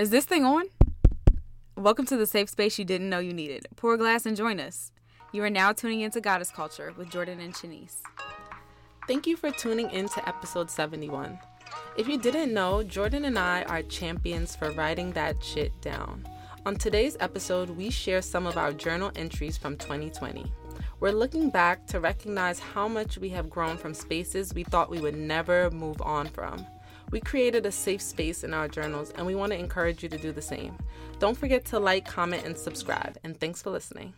Is this thing on? Welcome to the safe space you didn't know you needed. Pour a glass and join us. You are now tuning into Goddess Culture with Jordan and Shanice. Thank you for tuning in to episode 71. If you didn't know, Jordan and I are champions for writing that shit down. On today's episode, we share some of our journal entries from 2020. We're looking back to recognize how much we have grown from spaces we thought we would never move on from. We created a safe space in our journals, and we want to encourage you to do the same. Don't forget to like, comment, and subscribe. And thanks for listening.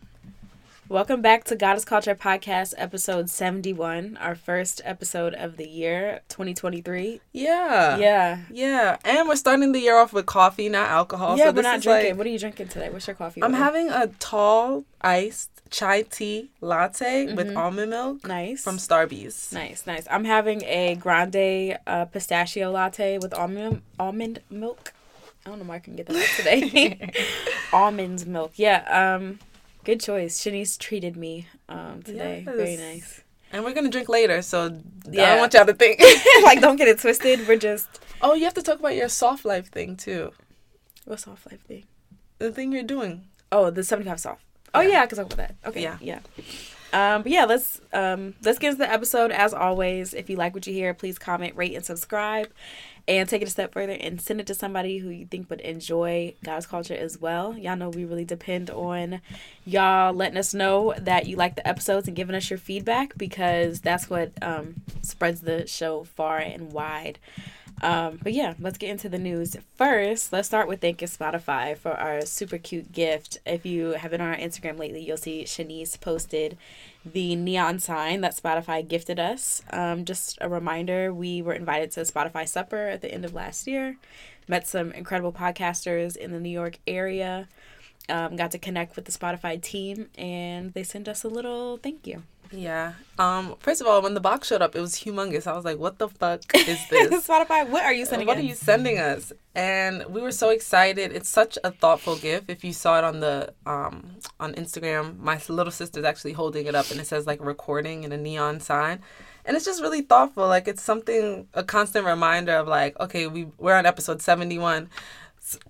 Welcome back to Goddess Culture Podcast, episode 71, our first episode of the year 2023. Yeah. Yeah. Yeah. And we're starting the year off with coffee, not alcohol. Yeah, so we're this not is drinking. like- what are you drinking today? What's your coffee? I'm having a tall iced chai tea latte with Mhm. almond milk nice. from Starbucks. Nice, nice. I'm having a grande uh, pistachio latte with almond almond milk. I don't know why I can get that today. Almond milk. Yeah. Um, good choice. Shanice treated me um today. Very nice. And we're gonna drink later, so I Yeah. don't want y'all to think. like, don't get it twisted. We're just oh, you have to talk about your soft life thing too. What soft life thing? The thing you're doing. Oh, the 75 soft. Oh Yeah. yeah, I can talk about that. Okay. Yeah. Yeah. Um, but yeah, let's um let's get into the episode. As always, if you like what you hear, please comment, rate, and subscribe. And take it a step further and send it to somebody who you think would enjoy Goddess Culture as well. Y'all know we really depend on y'all letting us know that you like the episodes and giving us your feedback because that's what um, spreads the show far and wide. Um, but yeah, let's get into the news. First, let's start with thanking Spotify for our super cute gift. If you have been on our Instagram lately, you'll see Shanice posted the neon sign that Spotify gifted us. Um, just a reminder, we were invited to Spotify Supper at the end of last year. Met some incredible podcasters in the New York area. Um, got to connect with the Spotify team, and they sent us a little thank you. Yeah. Um. First of all, when the box showed up, it was humongous. I was like, "What the fuck is this?" Spotify, what are you sending? what in? are you sending us? And we were so excited. It's such a thoughtful gift. If you saw it on the um on Instagram, my little sister's actually holding it up, and it says like recording in a neon sign. And it's just really thoughtful. Like it's something a constant reminder of like, okay, we we're on episode seventy one.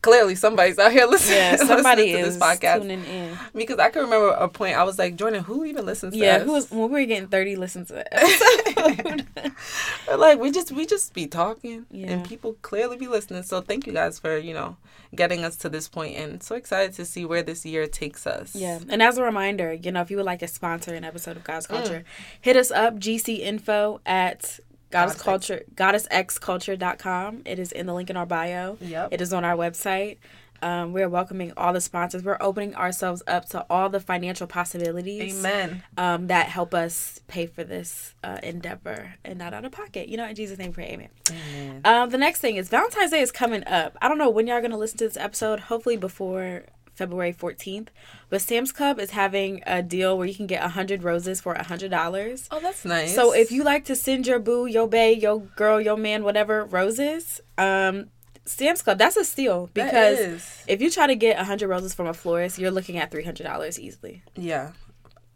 Clearly, somebody's out here listening. Yeah, somebody listening to this podcast. tuning in. Because I can remember a point I was like, Jordan, who even listens to Yeah, us? who was when we were getting thirty listens to that episode. Like we just we just be talking Yeah. and people clearly be listening. So thank you guys for, you know, getting us to this point and so excited to see where this year takes us. yeah, and as a reminder, you know, if you would like to sponsor an episode of Goddess mm. Culture, hit us up GC info at Goddess Culture goddessxculture.com. It is in the link in our bio. Yep. It is on our website. Um, we're welcoming all the sponsors. We're opening ourselves up to all the financial possibilities. Amen. um, that help us pay for this uh, endeavor and not out of pocket. You know, in Jesus' name, pray, amen. Amen. Um, the next thing is Valentine's Day is coming up. I don't know when y'all are gonna listen to this episode. Hopefully before February fourteenth. But Sam's Club is having a deal where you can get a hundred roses for a hundred dollars. Oh, that's nice. So if you like to send your boo, your bae, your girl, your man, whatever roses, um, Sam's Club that's a steal because if you try to get a hundred roses from a florist, you're looking at three hundred dollars easily. Yeah.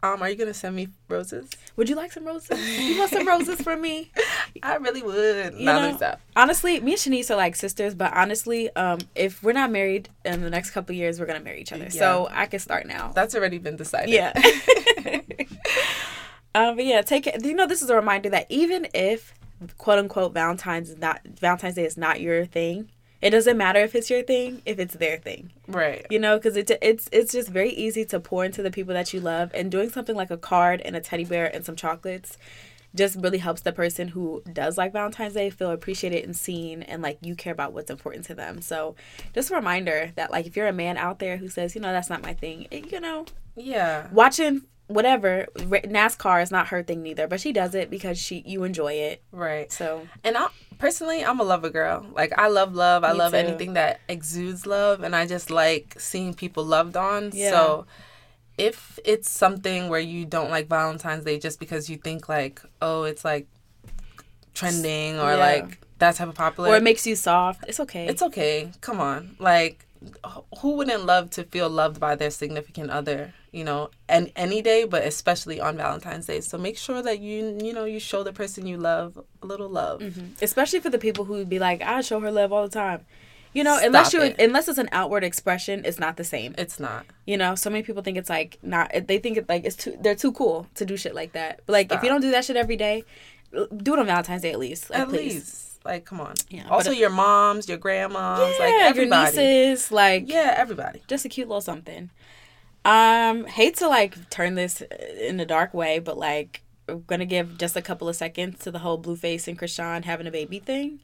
Um, are you gonna send me roses? Would you like some roses? You want some roses from me? I really would. You Nah, know, let honestly, me and Shanice are like sisters, but honestly, um, if we're not married in the next couple of years, we're gonna marry each other. So I can start now. That's already been decided. Yeah. um, but yeah, take it. You know, this is a reminder that even if quote unquote Valentine's is not Valentine's Day is not your thing, it doesn't matter if it's your thing, if it's their thing. Right. You know, because it, it's it's just very easy to pour into the people that you love, and doing something like a card and a teddy bear and some chocolates just really helps the person who does like Valentine's Day feel appreciated and seen, and like you care about what's important to them. So, just a reminder that like if you're a man out there who says, you know, that's not my thing, it, you know, Yeah. watching whatever NASCAR is not her thing neither, but she does it because she you enjoy it. Right. So And I personally, I'm a lover girl. Like I love love. I love too. anything that exudes love, and I just like seeing people loved on. Yeah. So if it's something where you don't like Valentine's Day just because you think like, oh, it's like trending or Yeah. like that type of popular, or it makes you soft. It's okay. it's okay. Come on, like who wouldn't love to feel loved by their significant other you know and any day but especially on valentine's day so make sure that you you know you show the person you love a little love Mhm. especially for the people who would be like, I show her love all the time. You know, unless you it. unless it's an outward expression, it's not the same. It's not. You know, so many people think it's like not. They think it like it's too. They're too cool to do shit like that. But like, if you don't do that shit every day, do it on Valentine's Day at least. Like, At please. least. Like, come on. Yeah, also, if- your moms, your grandmas, Yeah, like your nieces, like Yeah, everybody. just a cute little something. Um, hate to like turn this in a dark way, but like I'm gonna give just a couple of seconds to the whole Blueface and Chrisean having a baby thing.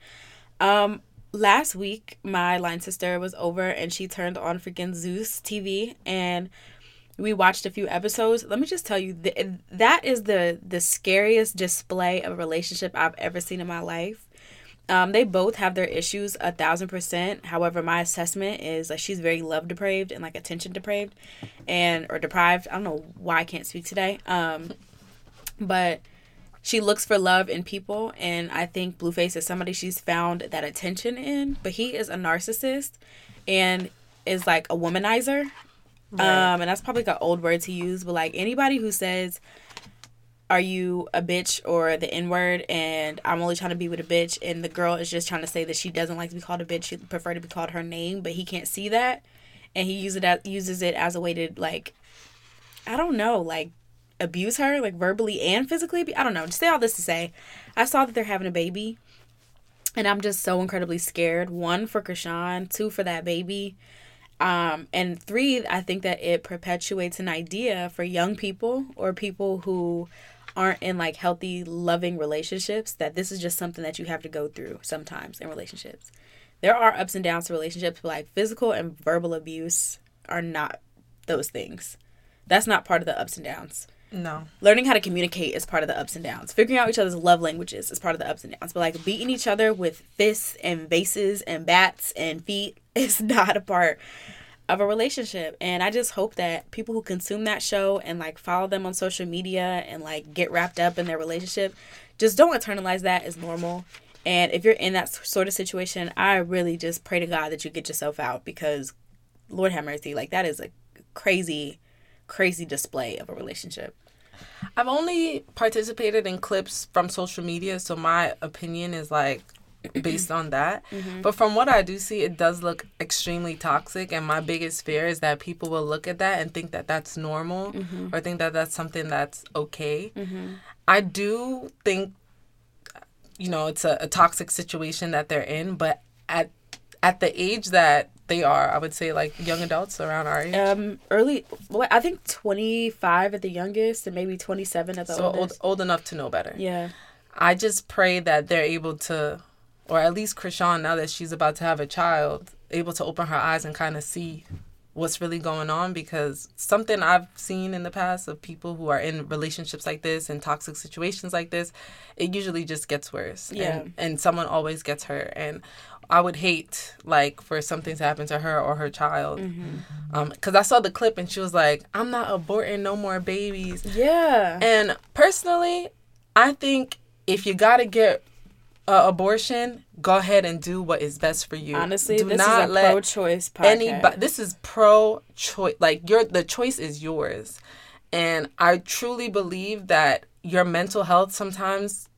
Um, last week my line sister was over and she turned on freaking Zeus TV and we watched a few episodes. Let me just tell you th- that is the the scariest display of a relationship I've ever seen in my life. Um, they both have their issues a thousand percent. However, my assessment is like she's very love depraved and like attention depraved, and or deprived. I don't know why I can't speak today. Um, but she looks for love in people, and I think Blueface is somebody she's found that attention in. But he is a narcissist, and is like a womanizer. Um, and that's probably like an old word to use, but like anybody who says, "Are you a bitch or the N word?" and I'm only trying to be with a bitch, and the girl is just trying to say that she doesn't like to be called a bitch, she prefer to be called her name, but he can't see that, and he uses it as, uses it as a way to like, I don't know, like abuse her, like verbally and physically. I don't know. Just say all this to say, I saw that they're having a baby, and I'm just so incredibly scared. One for Chrisean, two for that baby. Um, and three, I think that it perpetuates an idea for young people or people who aren't in like healthy, loving relationships that this is just something that you have to go through sometimes in relationships. There are ups and downs to relationships, but like physical and verbal abuse are not those things. That's not part of the ups and downs. No. Learning how to communicate is part of the ups and downs. Figuring out each other's love languages is part of the ups and downs. But like beating each other with fists and vases and bats and feet is not a part of a relationship. And I just hope that people who consume that show and like follow them on social media and like get wrapped up in their relationship just don't internalize that as normal. And if you're in that sort of situation, I really just pray to God that you get yourself out because Lord have mercy, like that is a crazy, crazy display of a relationship. I've only participated in clips from social media, so my opinion is like based on that. Mm-hmm. But from what I do see, it does look extremely toxic. And my biggest fear is that people will look at that and think that that's normal mm-hmm. or think that that's something that's okay. Mm-hmm. I do think, you know, it's a, a toxic situation that they're in, but at at the age that they are, I would say like young adults around our age. Um, early, well, I think twenty five at the youngest, and maybe twenty seven at the oldest. so old, oldest. old enough to know better. Yeah, I just pray that they're able to, or at least Chrisean, now that she's about to have a child, able to open her eyes and kind of see what's really going on because something I've seen in the past of people who are in relationships like this and toxic situations like this, it usually just gets worse. Yeah. And, and someone always gets hurt. And I would hate like for something to happen to her or her child. Um, cause I saw the clip and she was like, I'm not aborting no more babies. yeah, And personally, I think if you gotta get uh, abortion, go ahead and do what is best for you. honestly, do this not is a let pro choice podcast. anybody. This is pro choice. Like your the choice is yours, and I truly believe that your mental health sometimes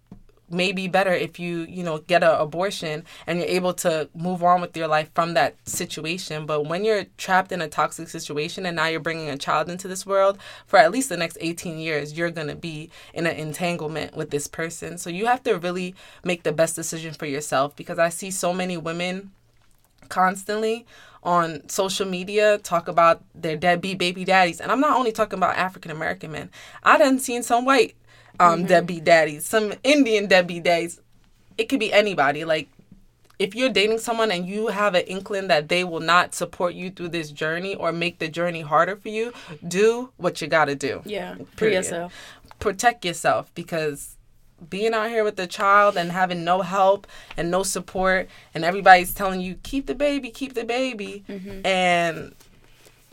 may be better if you you know get an abortion and you're able to move on with your life from that situation. But when you're trapped in a toxic situation and now you're bringing a child into this world for at least the next 18 years you're going to be in an entanglement with this person. So you have to really make the best decision for yourself because i see so many women constantly on social media talk about their deadbeat baby daddies. And i'm not only talking about african american men. I done seen some white um deadbeat daddies. Some indian deadbeat daddies. It could be anybody. Like if you're dating someone and you have an inkling that they will not support you through this journey or make the journey harder for you do what you got to do. Yeah, for yourself. protect yourself because being out here with a child and having no help and no support and everybody's telling you keep the baby keep the baby and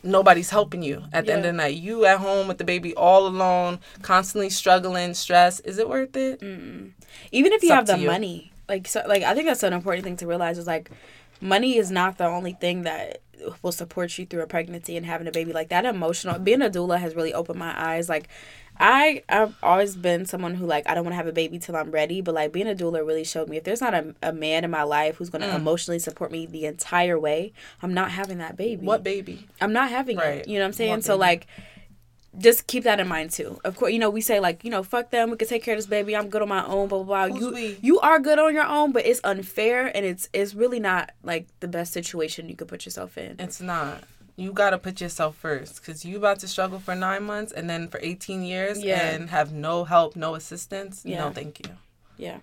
nobody's helping you at the end of the night you at home with the baby all alone constantly struggling stress is it worth it Even if you It's up have the you. money, like so, like I think that's an important thing to realize is like, money is not the only thing that will support you through a pregnancy and having a baby. Like that emotional being a doula has really opened my eyes. Like, I I've always been someone who like I don't want to have a baby till I'm ready, but like being a doula really showed me if there's not a, a man in my life who's going to Mm. emotionally support me the entire way, I'm not having that baby. What baby? I'm not having Right. it. You know what I'm saying? What So baby? like just keep that in mind too. Of course, you know we say like you know fuck them. We can take care of this baby. I'm good on my own. Blah blah blah. Who's you we? you are good on your own, but it's unfair and it's it's really not like the best situation you could put yourself in. It's not. You gotta put yourself first, cause you about to struggle for nine months and then for eighteen years Yeah. and have no help, no assistance. Yeah. No, thank you. Yeah.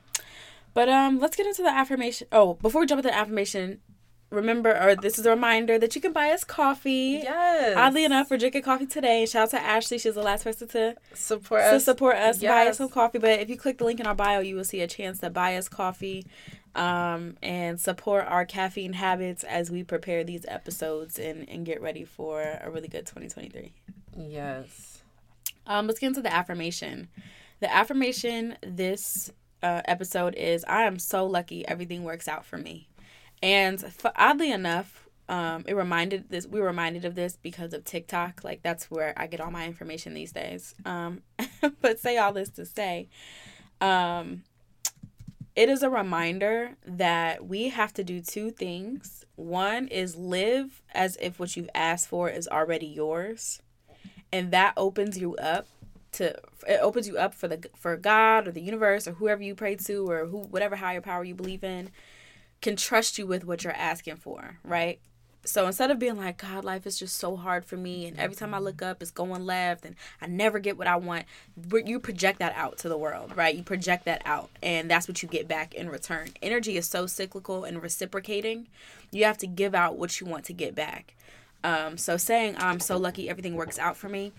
But um let's get into the affirmation. Oh, before we jump into the affirmation, remember or this is a reminder that you can buy us coffee. Yes. Oddly enough, we're drinking coffee today. Shout out to Ashley. She's the last person to, support to us. support us, buy us some coffee. But if you click the link in our bio, you will see a chance to buy us coffee um, and support our caffeine habits as we prepare these episodes and, and get ready for a really good 2023. Yes. Um, let's get into the affirmation. The affirmation this uh, episode is I am so lucky everything works out for me. And f oddly enough, um, it reminded this we were reminded of this because of TikTok. Like that's where I get all my information these days. Um, but say all this to say, um, it is a reminder that we have to do two things. One is live as if what you've asked for is already yours and that opens you up to it opens you up for the for God or the universe or whoever you pray to or who whatever higher power you believe in can trust you with what you're asking for, right? So instead of being like, God, life is just so hard for me, and every time I look up, it's going left, and I never get what I want, but you project that out to the world, right? You project that out, and that's what you get back in return. Energy is so cyclical and reciprocating. You have to give out what you want to get back. Um, so saying I'm so lucky everything works out for me,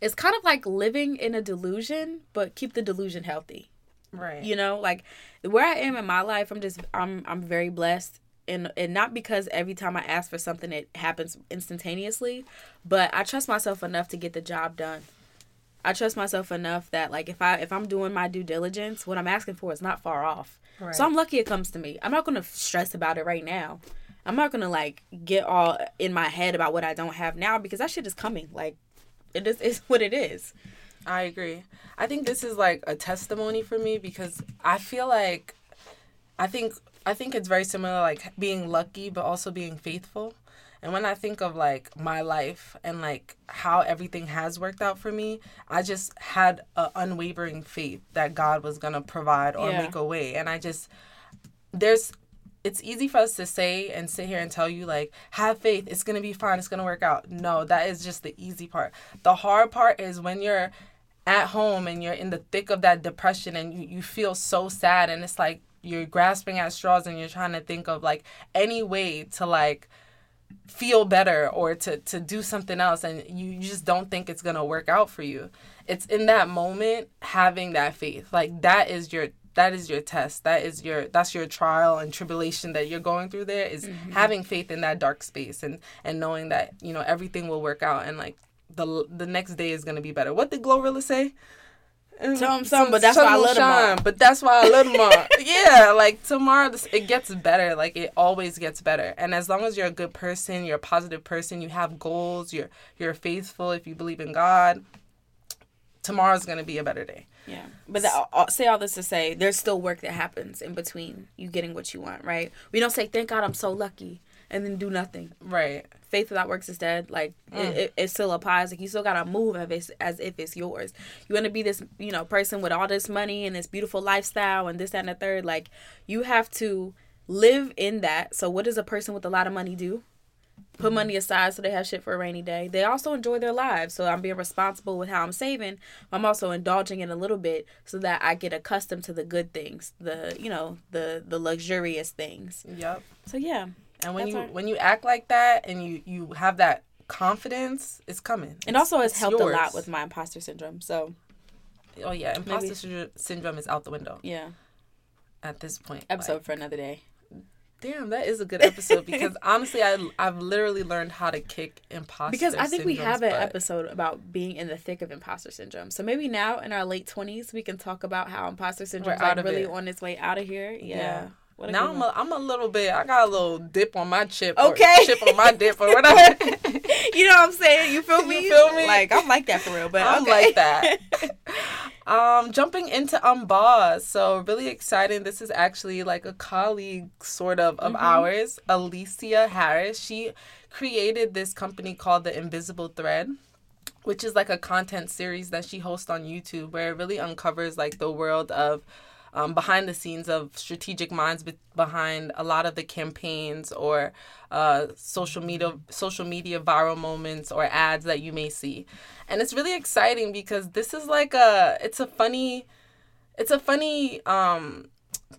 it's kind of like living in a delusion, but keep the delusion healthy. Right. You know, like where I am in my life, I'm just I'm I'm very blessed. And, and not because every time I ask for something it happens instantaneously, but I trust myself enough to get the job done. I trust myself enough that like if I if I'm doing my due diligence, what I'm asking for is not far off. Right. So I'm lucky it comes to me. I'm not gonna stress about it right now. I'm not gonna like get all in my head about what I don't have now because that shit is coming. Like it is is what it is. I agree. I think this is like a testimony for me because I feel like I think I think it's very similar like being lucky but also being faithful. And when I think of like my life and like how everything has worked out for me, I just had a unwavering faith that God was going to provide or Yeah. make a way. And I just there's it's easy for us to say and sit here and tell you like have faith it's going to be fine it's going to work out no that is just the easy part the hard part is when you're at home and you're in the thick of that depression and you, you feel so sad and it's like you're grasping at straws and you're trying to think of like any way to like feel better or to to do something else and you, just don't think it's gonna work out for you. It's in that moment having that faith. Like that is your that is your test. That is your that's your trial and tribulation that you're going through there is mm-hmm. having faith in that dark space and and knowing that you know everything will work out and like the the next day is gonna be better. What did GloRilla say Some- some, but that's why I love shine, But that's why I love tomorrow. yeah, like tomorrow, this- it gets better. Like it always gets better. And as long as you're a good person, you're a positive person, you have goals, you're you're faithful. If you believe in God, tomorrow's gonna be a better day. Yeah, but the, I'll say all this to say there's still work that happens in between you getting what you want, right? We don't say thank God I'm so lucky and then do nothing. Right. Faith without works is dead. Like Mm. it, it, it still applies. Like you still gotta move as if, as if it's yours. You want to be this you know person with all this money and this beautiful lifestyle and this that, and the third. Like you have to live in that. So what does a person with a lot of money do? Put money aside so they have shit for a rainy day. They also enjoy their lives. So I'm being responsible with how I'm saving. I'm also indulging in a little bit so that I get accustomed to the good things, the you know the the luxurious things. Yep. So yeah, And when That's you when you act like that and you you have that confidence, it's coming. and It's- also it's, helped a lot with my imposter syndrome. So Oh yeah, imposter syndrome- syndrome is out the window yeah, at this point. episode Like, for another day. damn, that is a good episode because honestly, I I've literally learned how to kick imposter. Syndrome. Because I think we have an episode about being in the thick of imposter syndrome. So maybe now in our late twenties we can talk about how imposter syndrome is like really it. on its way out of here. Yeah. A now I'm a, I'm a little bit. I got a little dip on my chip. Okay. Chip on my dip or whatever. you know what I'm saying? You feel You me? feel me? Like I'm like that for real, but I'm okay. like that. um, jumping into Unboss. So really exciting. This is actually like a colleague sort of of Mhm. ours, Alicia Harris. She created this company called The Invisible Thread. Which is like a content series that she hosts on YouTube where it really uncovers like the world of um, behind the scenes of strategic minds be- behind a lot of the campaigns or uh, social media social media viral moments or ads that you may see. And it's really exciting because this is like a it's a funny it's a funny um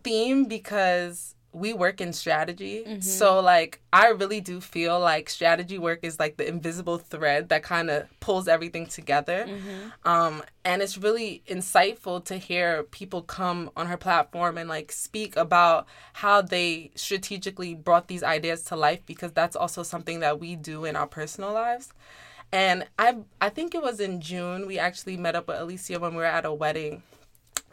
theme because we work in strategy Mhm. so like i really do feel like strategy work is like the invisible thread that kind of pulls everything together Mhm. um and it's really insightful to hear people come on her platform and like speak about how they strategically brought these ideas to life because that's also something that we do in our personal lives and i i think it was in june we actually met up with alicia when we were at a wedding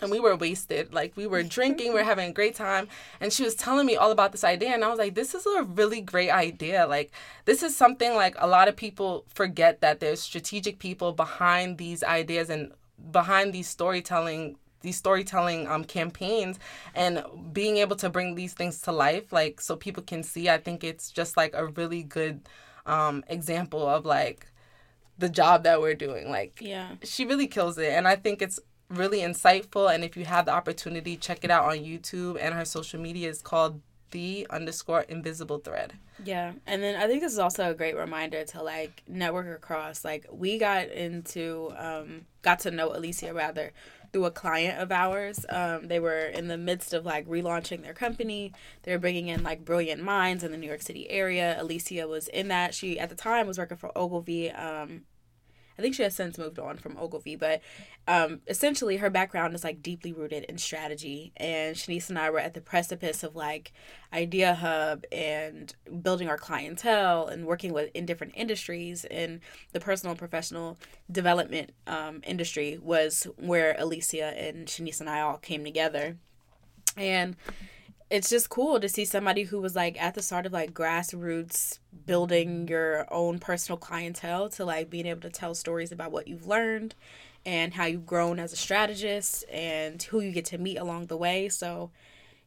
and we were wasted. Like we were drinking we were having a great time. And she was telling me all about this idea and i was like this is a really great idea. Like this is something like a lot of people forget that there's strategic people behind these ideas and behind these storytelling these storytelling um campaigns and being able to bring these things to life like so people can see. I think it's just like a really good um example of like the job that we're doing. Like Yeah. she really kills it and i think it's really insightful and if you have the opportunity check it out on youtube and her social media is called the underscore invisible thread Yeah. And then I think this is also a great reminder to like network across. Like we got into um got to know Alicia rather through a client of ours. Um they were in the midst of like relaunching their company. They were bringing in like brilliant minds in the New York City area. Alicia was in that. She at the time was working for Ogilvy um I think she has since moved on from Ogilvy, but um, essentially her background is like deeply rooted in strategy. And Shanice and I were at the precipice of like Idea Hub and building our clientele and working with in different industries. And the personal and professional development um, industry was where Alicia and Shanice and I all came together. And it's just cool to see somebody who was like at the start of like grassroots building your own personal clientele to like being able to tell stories about what you've learned and how you've grown as a strategist and who you get to meet along the way. So,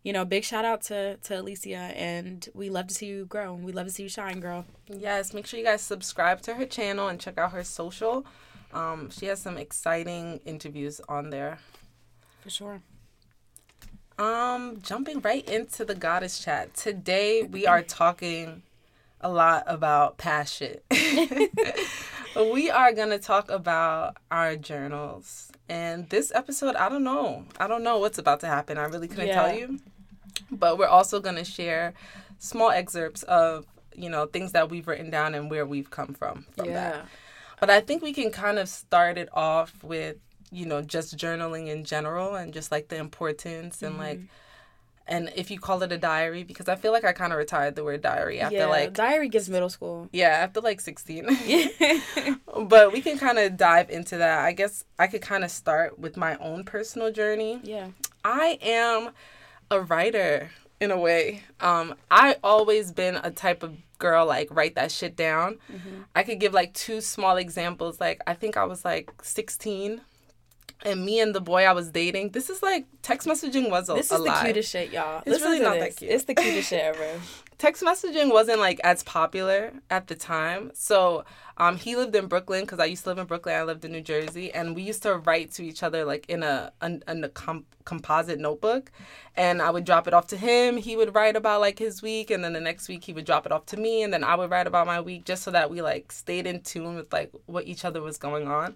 you know, big shout out to to Alicia and we love to see you grow. We love to see you shine, girl. yes make sure you guys subscribe to her channel and check out her social um, she has some exciting interviews on there For sure. Um, jumping right into the goddess chat. Today we are talking a lot about passion. we are gonna talk about our journals. And this episode, I don't know. I don't know what's about to happen. I really couldn't Yeah. tell you. But we're also gonna share small excerpts of, you know, things that we've written down and where we've come from from that. But I think we can kind of start it off with, you know, just journaling in general and just like the importance and like mm-hmm. And if you call it a diary because I feel like I kind of retired the word diary after yeah, like diary gives middle school. yeah, after like 16. yeah. but we can kind of dive into that. I guess I could kind of start with my own personal journey. Yeah. I am a writer in a way. Um, I always been a type of girl like write that shit down. Mhm. I could give like two small examples. Like I think I was like 16 and me and the boy I was dating. This is like text messaging was a, This a is the lie. cutest shit, y'all. It's Listen really not that this. cute. It's the cutest shit ever. text messaging wasn't like as popular at the time. So um, he lived in Brooklyn because I used to live in Brooklyn. I lived in New Jersey, and we used to write to each other like in a in, in a com- composite notebook. And I would drop it off to him. He would write about like his week, and then the next week he would drop it off to me, and then I would write about my week, just so that we like stayed in tune with like what each other was going on.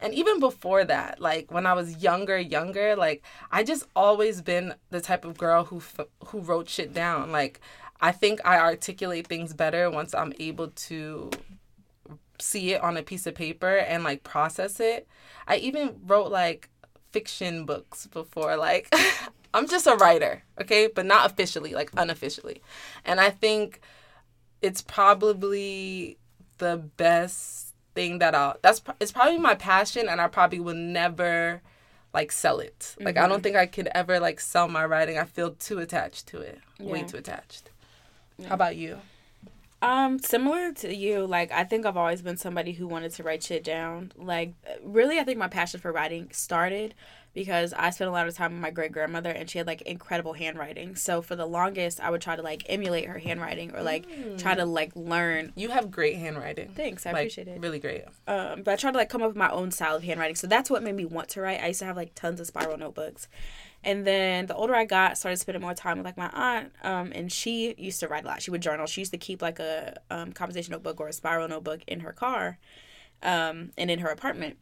And even before that, like when I was younger, younger, like I just always been the type of girl who f- who wrote shit down. Like I think I articulate things better once I'm able to see it on a piece of paper and like process it. I even wrote like fiction books before. Like I'm just a writer, okay, but not officially, like unofficially. And I think it's probably the best thing that I'll that's it's probably my passion and I probably will never like sell it. Like I don't mm-hmm. think I could ever like sell my writing. I feel too attached to it. Way too attached. How about you? Um, similar to you, like I think I've always been somebody who wanted to write shit down. Like, really, I think my passion for writing started because I spent a lot of time with my great grandmother, and she had like incredible handwriting. So for the longest, I would try to like emulate her handwriting or like try to like learn. You have great handwriting. Thanks, I like, appreciate it. Really great. Um, but I tried to like come up with my own style of handwriting. So that's what made me want to write. I used to have like tons of spiral notebooks. And then the older I got, started spending more time with like my aunt. Um, and she used to write a lot. She would journal. She used to keep like a um, composition notebook or a spiral notebook in her car, um, and in her apartment.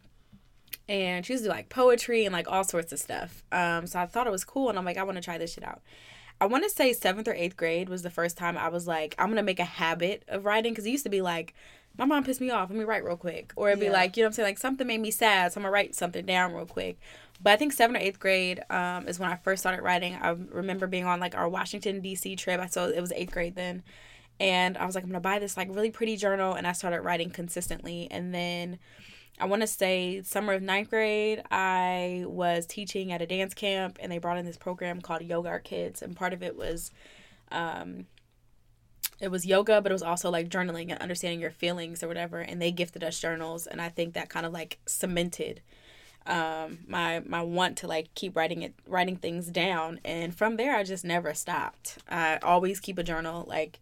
And she used to do like poetry and like all sorts of stuff. Um, so I thought it was cool, and I'm like, I want to try this shit out. I want to say seventh or eighth grade was the first time I was like, I'm gonna make a habit of writing because it used to be like, my mom pissed me off. Let me write real quick, or it'd be Yeah. like, you know what I'm saying, like something made me sad, so I'm gonna write something down real quick. But I think seventh or eighth grade um, is when I first started writing. I remember being on like our Washington D.C. trip. I saw it was eighth grade then, and I was like, I'm gonna buy this like really pretty journal, and I started writing consistently. And then I want to say summer of ninth grade, I was teaching at a dance camp, and they brought in this program called Yoga Kids, and part of it was, um, it was yoga, but it was also like journaling and understanding your feelings or whatever. And they gifted us journals, and I think that kind of like cemented um my my want to like keep writing it writing things down. And from there i just never stopped. I always keep a journal like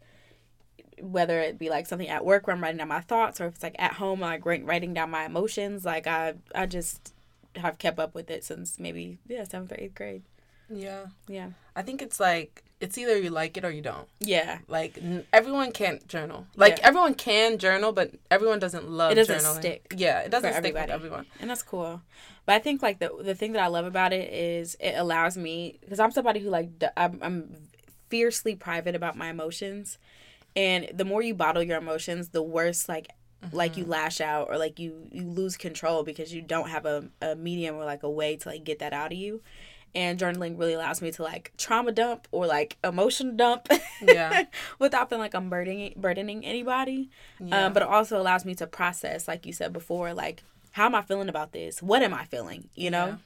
whether it be like something at work where i'm writing down my thoughts or if it's like at home like writing down my emotions like i i just have kept up with it since maybe yeah seventh or eighth grade. Yeah. yeah. I think it's like it's either you like it or you don't. yeah Like n- everyone can't journal. Like Yeah. everyone can journal, but everyone doesn't love It doesn't journaling. stick Yeah, it doesn't stick with everyone. and that's cool but i think like the the thing that i love about it is it allows me because i'm somebody who like I'm, I'm fiercely private about my emotions and the more you bottle your emotions the worse like like you mm-hmm. lash out or like you you lose control because you don't have a, a medium or like a way to like get that out of you and journaling really allows me to like trauma dump or like emotion dump Yeah. without feeling like i'm burdening burdening anybody Yeah. um, but it also allows me to process like you said before like how am i feeling about this what am i feeling you know Yeah.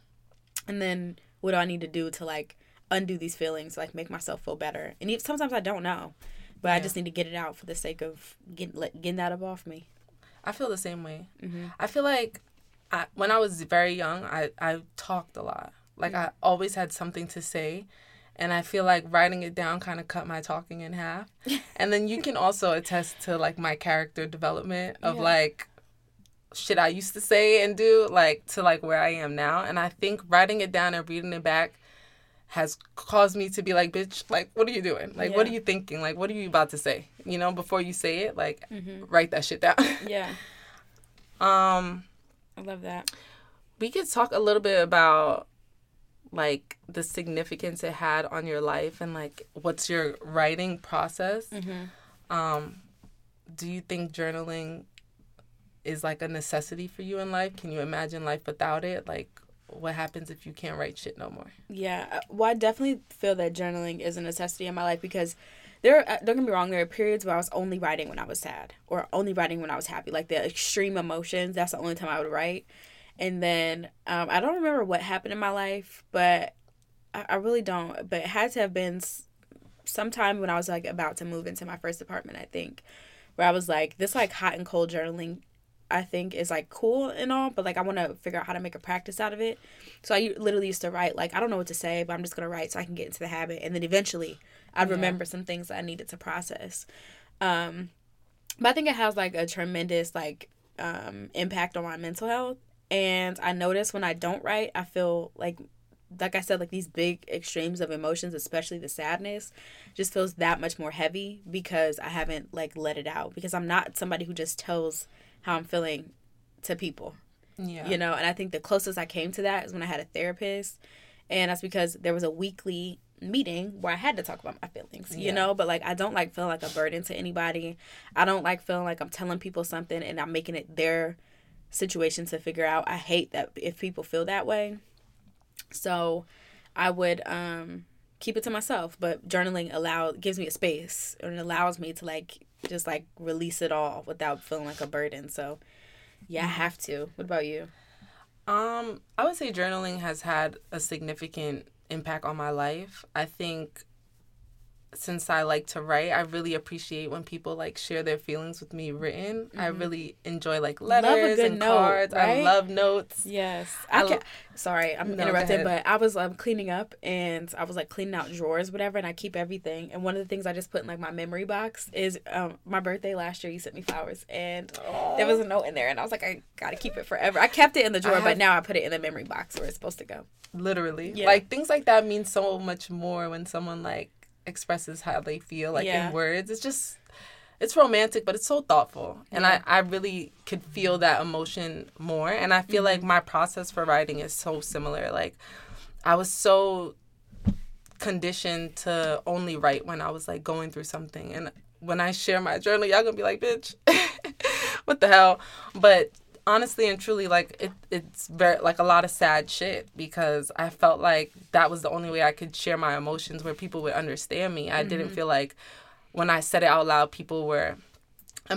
and then what do i need to do to like undo these feelings like make myself feel better and even, sometimes i don't know but i just need to get it out for the sake of getting getting that up off me I feel the same way. Mm-hmm. I feel like I, when I was very young, I, I talked a lot. Like I always had something to say. And I feel like writing it down kind of cut my talking in half. and then you can also attest to like my character development of Yeah. like shit I used to say and do, like to like where I am now. And I think writing it down and reading it back has caused me to be like, bitch, like, what are you doing? Like, what are you thinking? Like, what are you about to say? You know, before you say it, like, Mm-hmm. write that shit down. yeah um, i love that we could talk a little bit about like the significance it had on your life and like what's your writing process. mm-hmm. Um, do you think journaling is like a necessity for you in life? Can you imagine life without it? Like, what happens if you can't write shit no more? Yeah, uh, well, I definitely feel that journaling is a necessity in my life because there. uh, Don't get me wrong. There are periods where I was only writing when I was sad, or only writing when I was happy. Like the extreme emotions. That's the only time I would write. And then um, I don't remember what happened in my life, but I, I really don't. But it had to have been s- sometime when I was like about to move into my first apartment. I think where I was like this like hot and cold journaling. I think is like cool and all, but like I want to figure out how to make a practice out of it. So I literally used to write like I don't know what to say, but I'm just gonna write so I can get into the habit, and then eventually I'd Yeah. remember some things that I needed to process. Um, but I think it has like a tremendous like um, impact on my mental health, and I notice when I don't write, I feel like like I said, like these big extremes of emotions, especially the sadness, just feels that much more heavy because I haven't like let it out because I'm not somebody who just tells how I'm feeling to people Yeah. you know and i think the closest i came to that is when i had a therapist and that's because there was a weekly meeting where i had to talk about my feelings you Yeah. know but like i don't like feeling like a burden to anybody i don't like feeling like i'm telling people something and i'm making it their situation to figure out. I hate that if people feel that way. So i would um keep it to myself but journaling allow gives me a space and it allows me to like just like release it all without feeling like a burden. So yeah i have to. What about you? Um, I would say journaling has had a significant impact on my life. I think since I like to write, I really appreciate when people like share their feelings with me written. Mm-hmm. I really enjoy like letters and note, cards. Right? I love notes. Yes. I, I can sorry, I'm no, interrupting, but I was um cleaning up and I was like cleaning out drawers, whatever, and I keep everything. And one of the things I just put in like my memory box is um my birthday last year you sent me flowers and Aww. there was a note in there and I was like, I gotta keep it forever. I kept it in the drawer, have... but now I put it in the memory box where it's supposed to go. Literally. Yeah. Like things like that mean so much more when someone like expresses how they feel like yeah. in words. It's just it's romantic but it's so thoughtful. And I, I really could feel that emotion more. And i feel mm-hmm. like my process for writing is so similar. Like i was so conditioned to only write when i was like going through something. And when i share my journal y'all gonna be like bitch what the hell? But honestly and truly like it, it's very like a lot of sad shit because i felt like that was the only way i could share my emotions where people would understand me i mm-hmm. didn't feel like when i said it out loud people were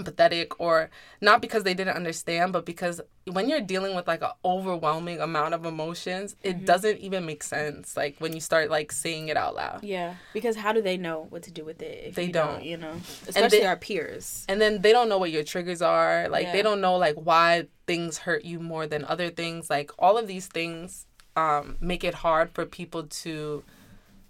empathetic or not because they didn't understand but because when you're dealing with like an overwhelming amount of emotions it mm-hmm. doesn't even make sense like when you start like saying it out loud. Yeah because how do they know what to do with it they don't, don't, you know? Especially they, our peers. And then they don't know what your triggers are like yeah. they don't know like why things hurt you more than other things like all of these things um, make it hard for people to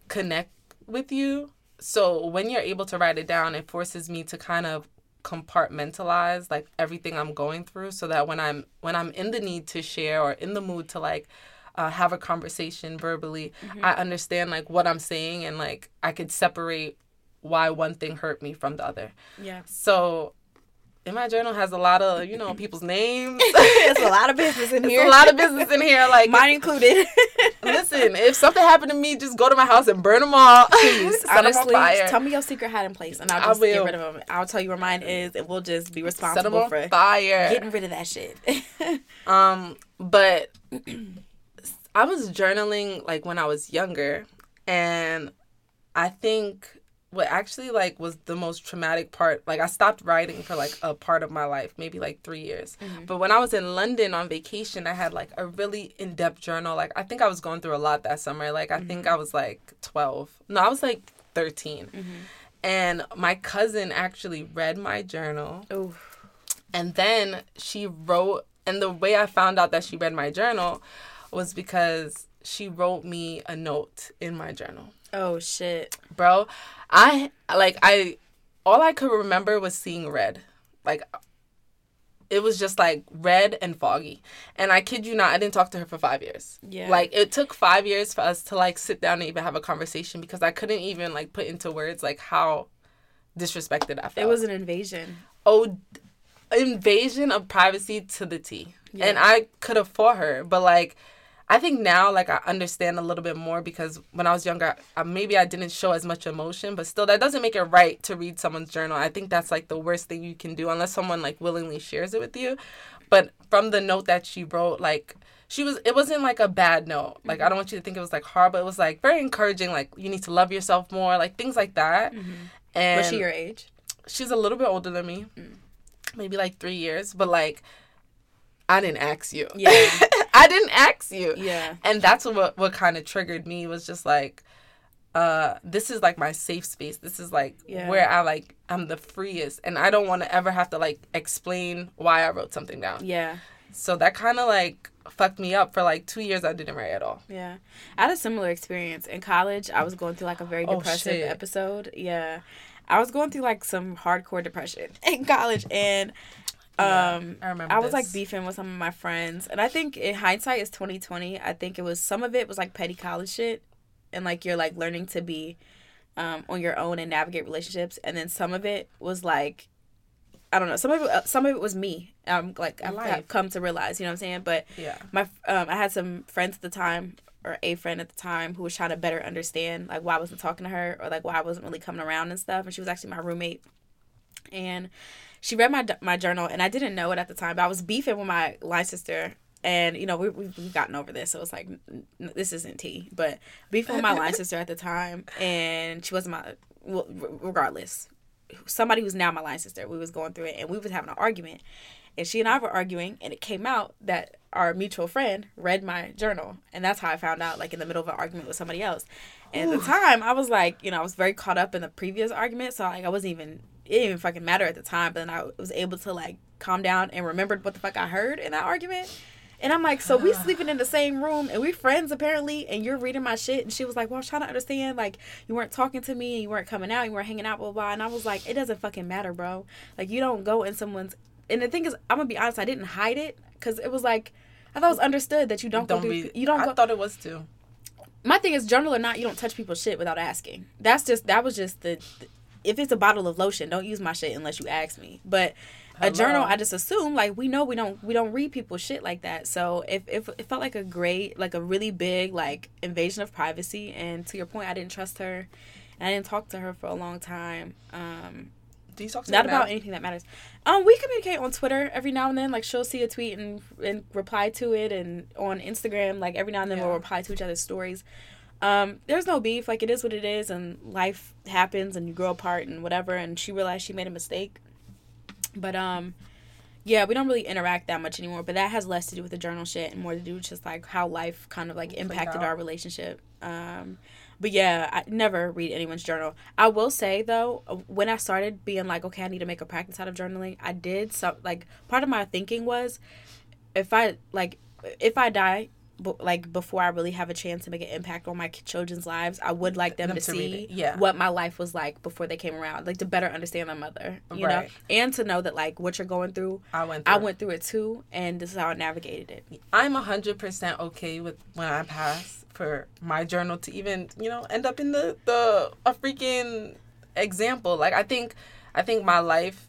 connect with you. So when you're able to write it down it forces me to kind of compartmentalize like everything I'm going through so that when I'm when I'm in the need to share or in the mood to like uh, have a conversation verbally, mm-hmm. I understand like what I'm saying and like I could separate why one thing hurt me from the other. Yeah. So in my journal has a lot of you know people's names. it's a lot of business in here. It's a lot of business in here, like mine included. listen, if something happened to me, just go to my house and burn them all. Please, honestly, tell me your secret hiding place, and I'll just get rid of them. I'll tell you where mine is, and we'll just be responsible for fire getting rid of that shit. um, but I was journaling like when I was younger, and I think what actually like was the most traumatic part like i stopped writing for like a part of my life maybe like three years mm-hmm. but when i was in london on vacation i had like a really in-depth journal like i think i was going through a lot that summer like i mm-hmm. think i was like 12 no i was like 13 mm-hmm. and my cousin actually read my journal Ooh. and then she wrote and the way i found out that she read my journal was because she wrote me a note in my journal Oh shit. Bro, I like I all I could remember was seeing red. Like it was just like red and foggy. And I kid you not, I didn't talk to her for five years. Yeah. Like it took five years for us to like sit down and even have a conversation because I couldn't even like put into words like how disrespected I felt. It was an invasion. Oh, invasion of privacy to the T. Yeah. And I could have fought her, but like I think now, like, I understand a little bit more because when I was younger, I, maybe I didn't show as much emotion, but still, that doesn't make it right to read someone's journal. I think that's like the worst thing you can do unless someone like willingly shares it with you. But from the note that she wrote, like, she was, it wasn't like a bad note. Like. I don't want you to think it was like horrible. It was like very encouraging, like, you need to love yourself more, like, things like that. Mm-hmm. And was she your age? She's a little bit older than me, mm. maybe like three years, but like, I didn't ask you. Yeah. I didn't ask you. Yeah. And that's what what kind of triggered me was just like uh this is like my safe space. This is like yeah. where I like I'm the freest and I don't want to ever have to like explain why I wrote something down. Yeah. So that kind of like fucked me up for like 2 years I didn't write at all. Yeah. I had a similar experience in college. I was going through like a very oh, depressive oh, episode. Yeah. I was going through like some hardcore depression in college and um, I remember. I was like beefing with some of my friends, and I think in hindsight is twenty twenty. I think it was some of it was like petty college shit, and like you're like learning to be um, on your own and navigate relationships, and then some of it was like I don't know. Some of it, uh, some of it was me. Um, like I've, I've, come to realize, you know what I'm saying. But yeah, my um, I had some friends at the time, or a friend at the time, who was trying to better understand like why I wasn't talking to her, or like why I wasn't really coming around and stuff. And she was actually my roommate, and she read my my journal, and I didn't know it at the time. But I was beefing with my line sister, and you know we we've, we've gotten over this, so it's like this isn't tea. But beefing with my line sister at the time, and she wasn't my well, regardless. somebody who's now my line sister. We was going through it and we was having an argument. And she and I were arguing and it came out that our mutual friend read my journal. And that's how I found out, like in the middle of an argument with somebody else. And at the time I was like, you know, I was very caught up in the previous argument, so like I wasn't even it didn't even fucking matter at the time, but then I was able to like calm down and remembered what the fuck I heard in that argument. And I'm like, so we sleeping in the same room and we friends apparently, and you're reading my shit. And she was like, well, I was trying to understand, like, you weren't talking to me, and you weren't coming out, you weren't hanging out, blah, blah. And I was like, it doesn't fucking matter, bro. Like, you don't go in someone's. And the thing is, I'm gonna be honest, I didn't hide it because it was like, I thought it was understood that you don't, Don't go be. through, you don't I go. thought it was too. my thing is, journal or not, you don't touch people's shit without asking. That's just, that was just the. If it's a bottle of lotion, don't use my shit unless you ask me. But a journal i just assume like we know we don't we don't read people's shit like that. So if, if it felt like a great like a really big like invasion of privacy and to your point i didn't trust her and i didn't talk to her for a long time um Do you talk to not her now? about anything that matters. Um we communicate on twitter every now and then like she'll see a tweet and and reply to it and on instagram like every now and then we'll reply to each other's stories um there's no beef like it is what it is and life happens and you grow apart and whatever and she realized she made a mistake but um yeah, we don't really interact that much anymore, but that has less to do with the journal shit and more to do with just like how life kind of like impacted our relationship. Um but yeah, I never read anyone's journal. I will say though, uh, when I started being like, okay, I need to make a practice out of journaling, I did some like part of my thinking was if I like if I die but like before I really have a chance to make an impact on my children's lives, I would like them, Them to, to see yeah. what my life was like before they came around, like to better understand their mother, you know, and to know that like what you're going through, I went. I went through it too, and this is how I navigated it. I'm hundred percent okay with when I pass for my journal to even you know end up in the the a freaking example. Like I think I think my life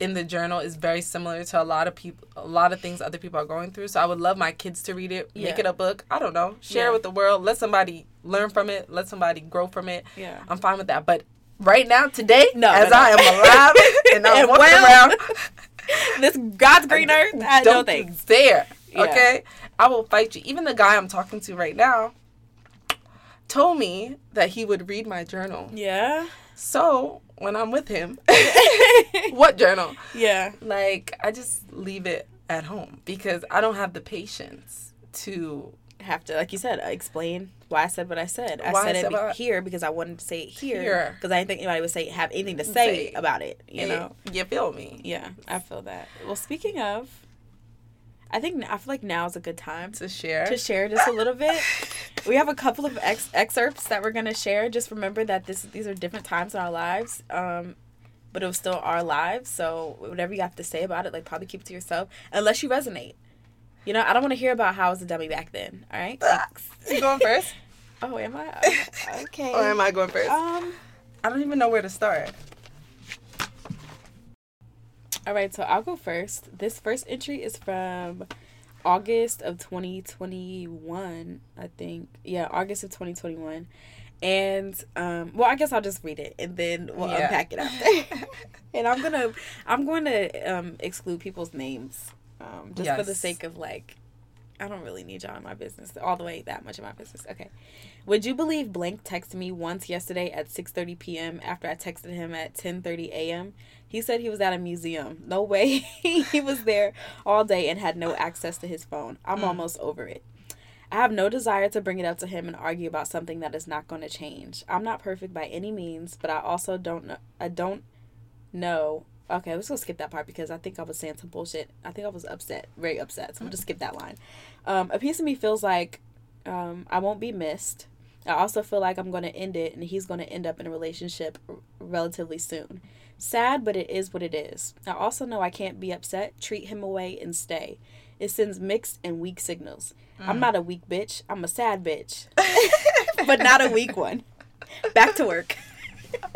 in the journal is very similar to a lot of people a lot of things other people are going through. So I would love my kids to read it, make it a book. I don't know, share Yeah. it with the world, let somebody learn from it, let somebody grow from it. Yeah. I'm fine with that. But right now, today, No, as no, no. I am alive and I'm And walking well, around this God's green earth, I don't don't think. there. Yeah. Okay, I will fight you. Even the guy I'm talking to right now told me that he would read my journal. Yeah, So when I'm with him, what journal? yeah, Like I just leave it at home because I don't have the patience to. have to like you said explain why I said what I said. I said said it I- here because I wanted to say it here Here. because I didn't think anybody would say have anything to say Say. about it. You know. you feel me? Yeah, I feel that. Well, speaking of, I think I feel like now is a good time To share. to share just a little bit. We have a couple of ex- excerpts that we're gonna share. Just remember that this these are different times in our lives, um, but it was still our lives. So whatever you have to say about it, like probably keep it to yourself, unless you resonate. You know, I don't want to hear about how I was a dummy back then. All right. Thanks. you going first, Oh, am I? Okay. or am I going first? Um. I don't even know where to start. All right, so I'll go first. This first entry is from August of 2021, I think. Yeah, August of 2021. And um well, I guess I'll just read it and then we'll Yeah. unpack it after. and I'm going to I'm going to um exclude people's names um just for the sake of like I don't really need y'all in my business all the way that much in my business. Okay. Would you believe Blank texted me once yesterday at 6:30 p.m. after I texted him at 10:30 a.m. He said he was at a museum. No way he was there all day and had no access to his phone. I'm almost over it. I have no desire to bring it up to him and argue about something that is not going to change. I'm not perfect by any means, but I also don't know I don't know. Okay, let's go skip that part because I think I was saying some bullshit. I think I was upset, very upset. So I'm just skip that line. Um, a piece of me feels like um, I won't be missed. I also feel like I'm going to end it and he's going to end up in a relationship r- relatively soon. Sad, but it is what it is. I also know I can't be upset, treat him away, and stay. It sends mixed and weak signals. I'm not a weak bitch. I'm a sad bitch, but not a weak one. Back to work.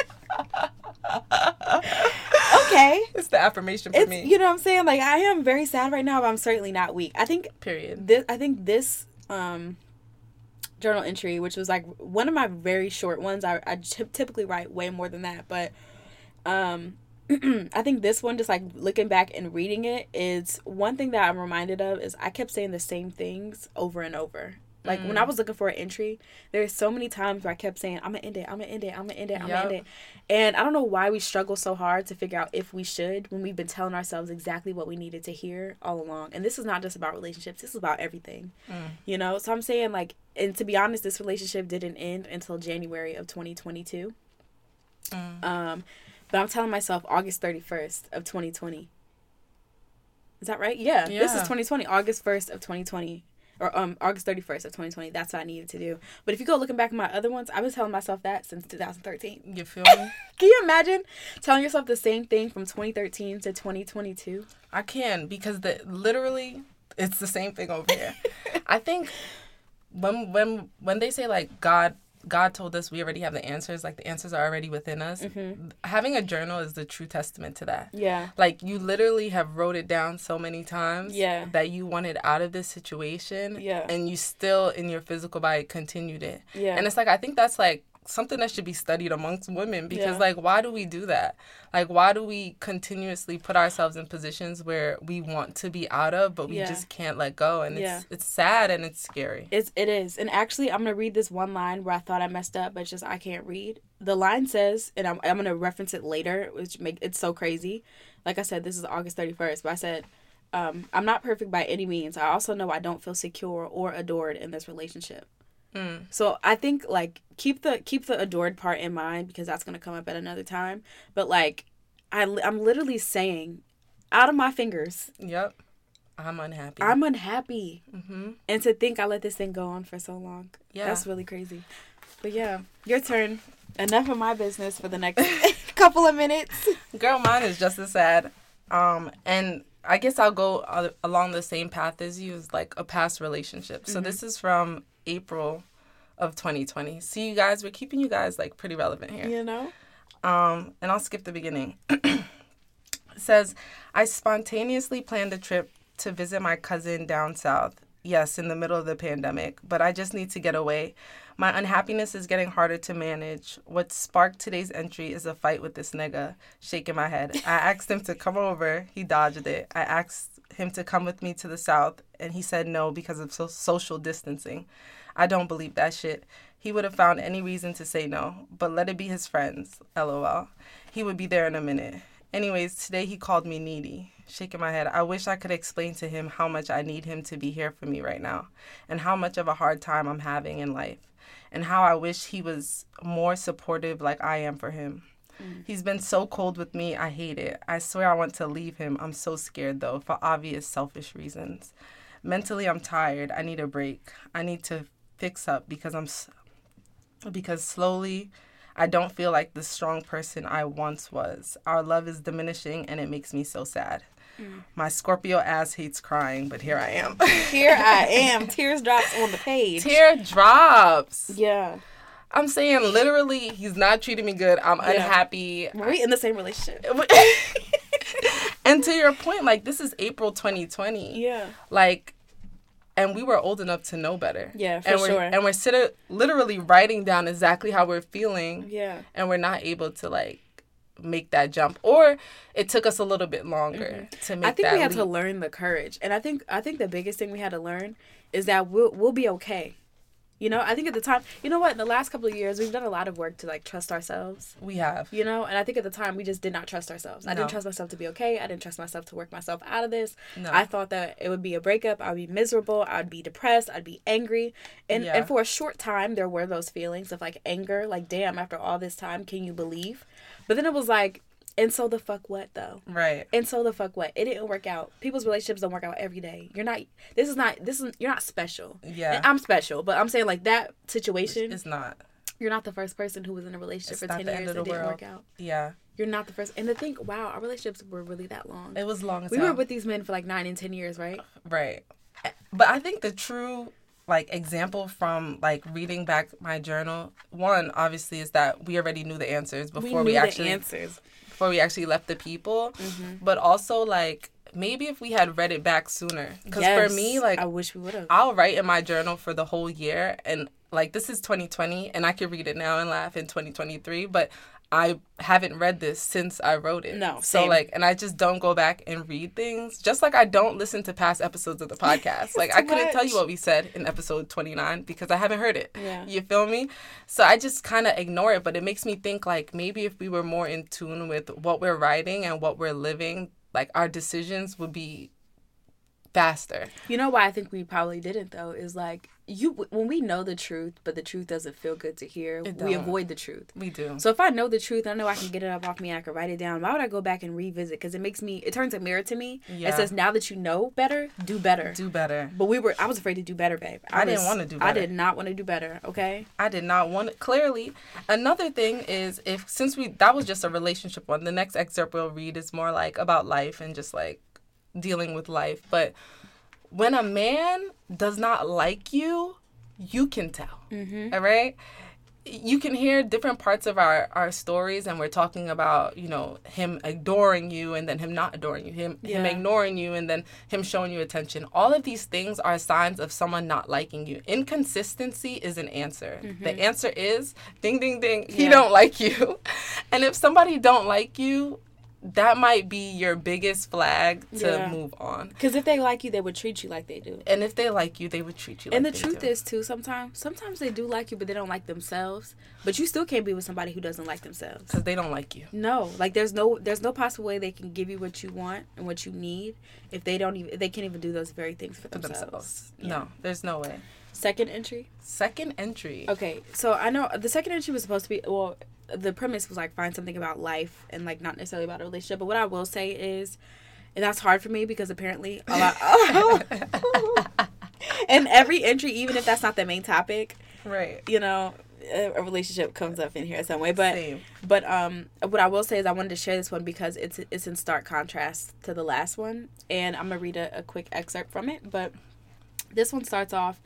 okay. It's the affirmation for It's me. you know what I'm saying? Like I am very sad right now, but I'm certainly not weak. I think Period. this I think this um journal entry, which was like one of my very short ones. I I typically write way more than that, but um I think this one just like looking back and reading it is one thing that I'm reminded of is I kept saying the same things over and over. Like when I was looking for an entry, there's so many times where I kept saying, I'm gonna end it, I'm gonna end it, I'm gonna end it, I'm gonna end it. And I don't know why we struggle so hard to figure out if we should when we've been telling ourselves exactly what we needed to hear all along. And this is not just about relationships, this is about everything. You know? So I'm saying like and to be honest, this relationship didn't end until January of 2022. Um, but I'm telling myself August 31st of 2020. Is that right? Yeah. yeah. This is 2020, August 1st of 2020. Or um August 31st of 2020. That's what I needed to do. But if you go looking back at my other ones, I've been telling myself that since 2013. You feel me? Can you imagine telling yourself the same thing from 2013 to 2022? I can because the literally it's the same thing over here. I think when when when they say like God God told us we already have the answers, like the answers are already within us. Mm-hmm. Having a journal is the true testament to that. Yeah. Like you literally have wrote it down so many times Yeah. that you wanted out of this situation. Yeah. And you still in your physical body continued it. Yeah. And it's like I think that's like something that should be studied amongst women because Yeah. like why do we do that? Like why do we continuously put ourselves in positions where we want to be out of but we Yeah. just can't let go and Yeah. it's it's sad and it's scary. It's it is. And actually I'm gonna read this one line where I thought I messed up, but it's just I can't read. The line says, and I'm I'm gonna reference it later, which make it's so crazy. Like I said, this is August thirty first, but I said, um, I'm not perfect by any means. I also know I don't feel secure or adored in this relationship. Mm. So I think like keep the keep the adored part in mind because that's gonna come up at another time. But like I I'm literally saying, out of my fingers, Yep. I'm unhappy. I'm unhappy. hmm And to think I let this thing go on for so long. Yeah. That's really crazy. But yeah, your turn. Enough of my business for the next couple of minutes. Girl, mine is just as sad. Um, and I guess I'll go uh, along the same path as you, is like a past relationship. So this is from April of 2020. See, you guys, we're keeping you guys like pretty relevant here. You know? Um, and I'll skip the beginning. it says, I spontaneously planned a trip to visit my cousin down south. Yes, in the middle of the pandemic, but I just need to get away. My unhappiness is getting harder to manage. What sparked today's entry is a fight with this nigga. Shaking my head. I asked him to come over. He dodged it. I asked him to come with me to the south, and he said no because of so- social distancing. I don't believe that shit. He would have found any reason to say no, but let it be his friends. LOL. He would be there in a minute. Anyways, today he called me needy. Shaking my head. I wish I could explain to him how much I need him to be here for me right now, and how much of a hard time I'm having in life, and how I wish he was more supportive like I am for him. Mm. He's been so cold with me, I hate it. I swear I want to leave him. I'm so scared though, for obvious selfish reasons. Mentally, I'm tired. I need a break. I need to fix up because I'm s- because slowly I don't feel like the strong person I once was. Our love is diminishing and it makes me so sad. Mm. My Scorpio ass hates crying, but here I am. Here I am. Tears drops on the page. Tear drops. Yeah. I'm saying literally, he's not treating me good. I'm Yeah. unhappy. Were we in the same relationship? and to your point, like this is April 2020. Yeah. Like, and we were old enough to know better. Yeah, for and we're, sure. And we're sit- literally writing down exactly how we're feeling. Yeah. and we're not able to like make that jump or it took us a little bit longer to make Mm-hmm. I think we had to learn the courage. And I think I think the biggest thing we had to learn is that we'll we'll be okay. You know, I think at the time, you know what, in the last couple of years, we've done a lot of work to like trust ourselves. we have You know, and I think at the time we just did not trust ourselves. I No. didn't trust myself to be okay. I didn't trust myself to work myself out of this. No. I thought that it would be a breakup. I'd be miserable. I'd be depressed. I'd be angry. And Yeah. and for a short time there were those feelings of like anger, like damn, after all this time, can you believe? But then it was like, and so the fuck what though? right And so the fuck what? It didn't work out. People's relationships don't work out every day. You're not. This is not. This is. You're not special. Yeah. And I'm special, but I'm saying like that situation. it's not You're not the first person who was in a relationship It's for ten years and didn't world. work out. yeah You're not the first. And to think, wow, our relationships were really that long. it was long We hell. were with these men for like nine and ten years, right? right but i think the true like example from like reading back my journal one obviously is that we already knew the answers before we, knew actually the answers. Before we actually left the people Mm-hmm. but also like maybe if we had read it back sooner because Yes, for me like I wish we would have. I'll write in my journal for the whole year and like this is 2020 and I could read it now and laugh in 2023 but I haven't read this since I wrote it. No, So like and I just don't go back and read things. Just like I don't listen to past episodes of the podcast. like I couldn't tell you what we said in episode 29 because I haven't heard it. Yeah. You feel me? So I just kind of ignore it, but it makes me think like maybe if we were more in tune with what we're writing and what we're living, like our decisions would be faster. You know why I think we probably didn't though is like you when we know the truth, but the truth doesn't feel good to hear. We avoid the truth. We do. So if I know the truth, I know I can get it up off me and I can write it down. Why would I go back and revisit? Because it makes me, it turns a mirror to me. Yeah. It says, now that you know better, do better. do better. But we were, I was afraid to do better, babe. I didn't wanna do I did not want to do better. Okay. I did not want. Clearly, another thing is if since we that was just a relationship one, the next excerpt we'll read is more like about life and just like dealing with life. But when a man does not like you, you can tell. Mm-hmm. All right. You can hear different parts of our, our stories, and we're talking about you know him adoring you, and then him not adoring you, him him ignoring you, and then him showing you attention. All of these things are signs of someone not liking you. Inconsistency is an answer. The answer is ding ding ding. He don't like you, and if somebody don't like you, that might be your biggest flag to Yeah. move on. Because if they like you, they would treat you like they do. And if they like you, they would treat you. and like the truth do. is too sometimes sometimes they do like you but they don't like themselves but you still can't be with somebody who doesn't like themselves because they don't like you. no like there's no there's no possible way they can give you what you want and what you need if they don't even they can't even do those very things for for themselves, themselves. Yeah. No, there's no way. second entry Second entry. okay so i know the second entry was supposed to be well the premise was like find something about life and like not necessarily about a relationship but what i will say is and that's hard for me because apparently a lot and every entry even if that's not the main topic Right. you know a, a relationship comes up in here some way but Same. but um what i will say is i wanted to share this one because it's it's in stark contrast to the last one and i'm gonna read a, a quick excerpt from it but this one starts off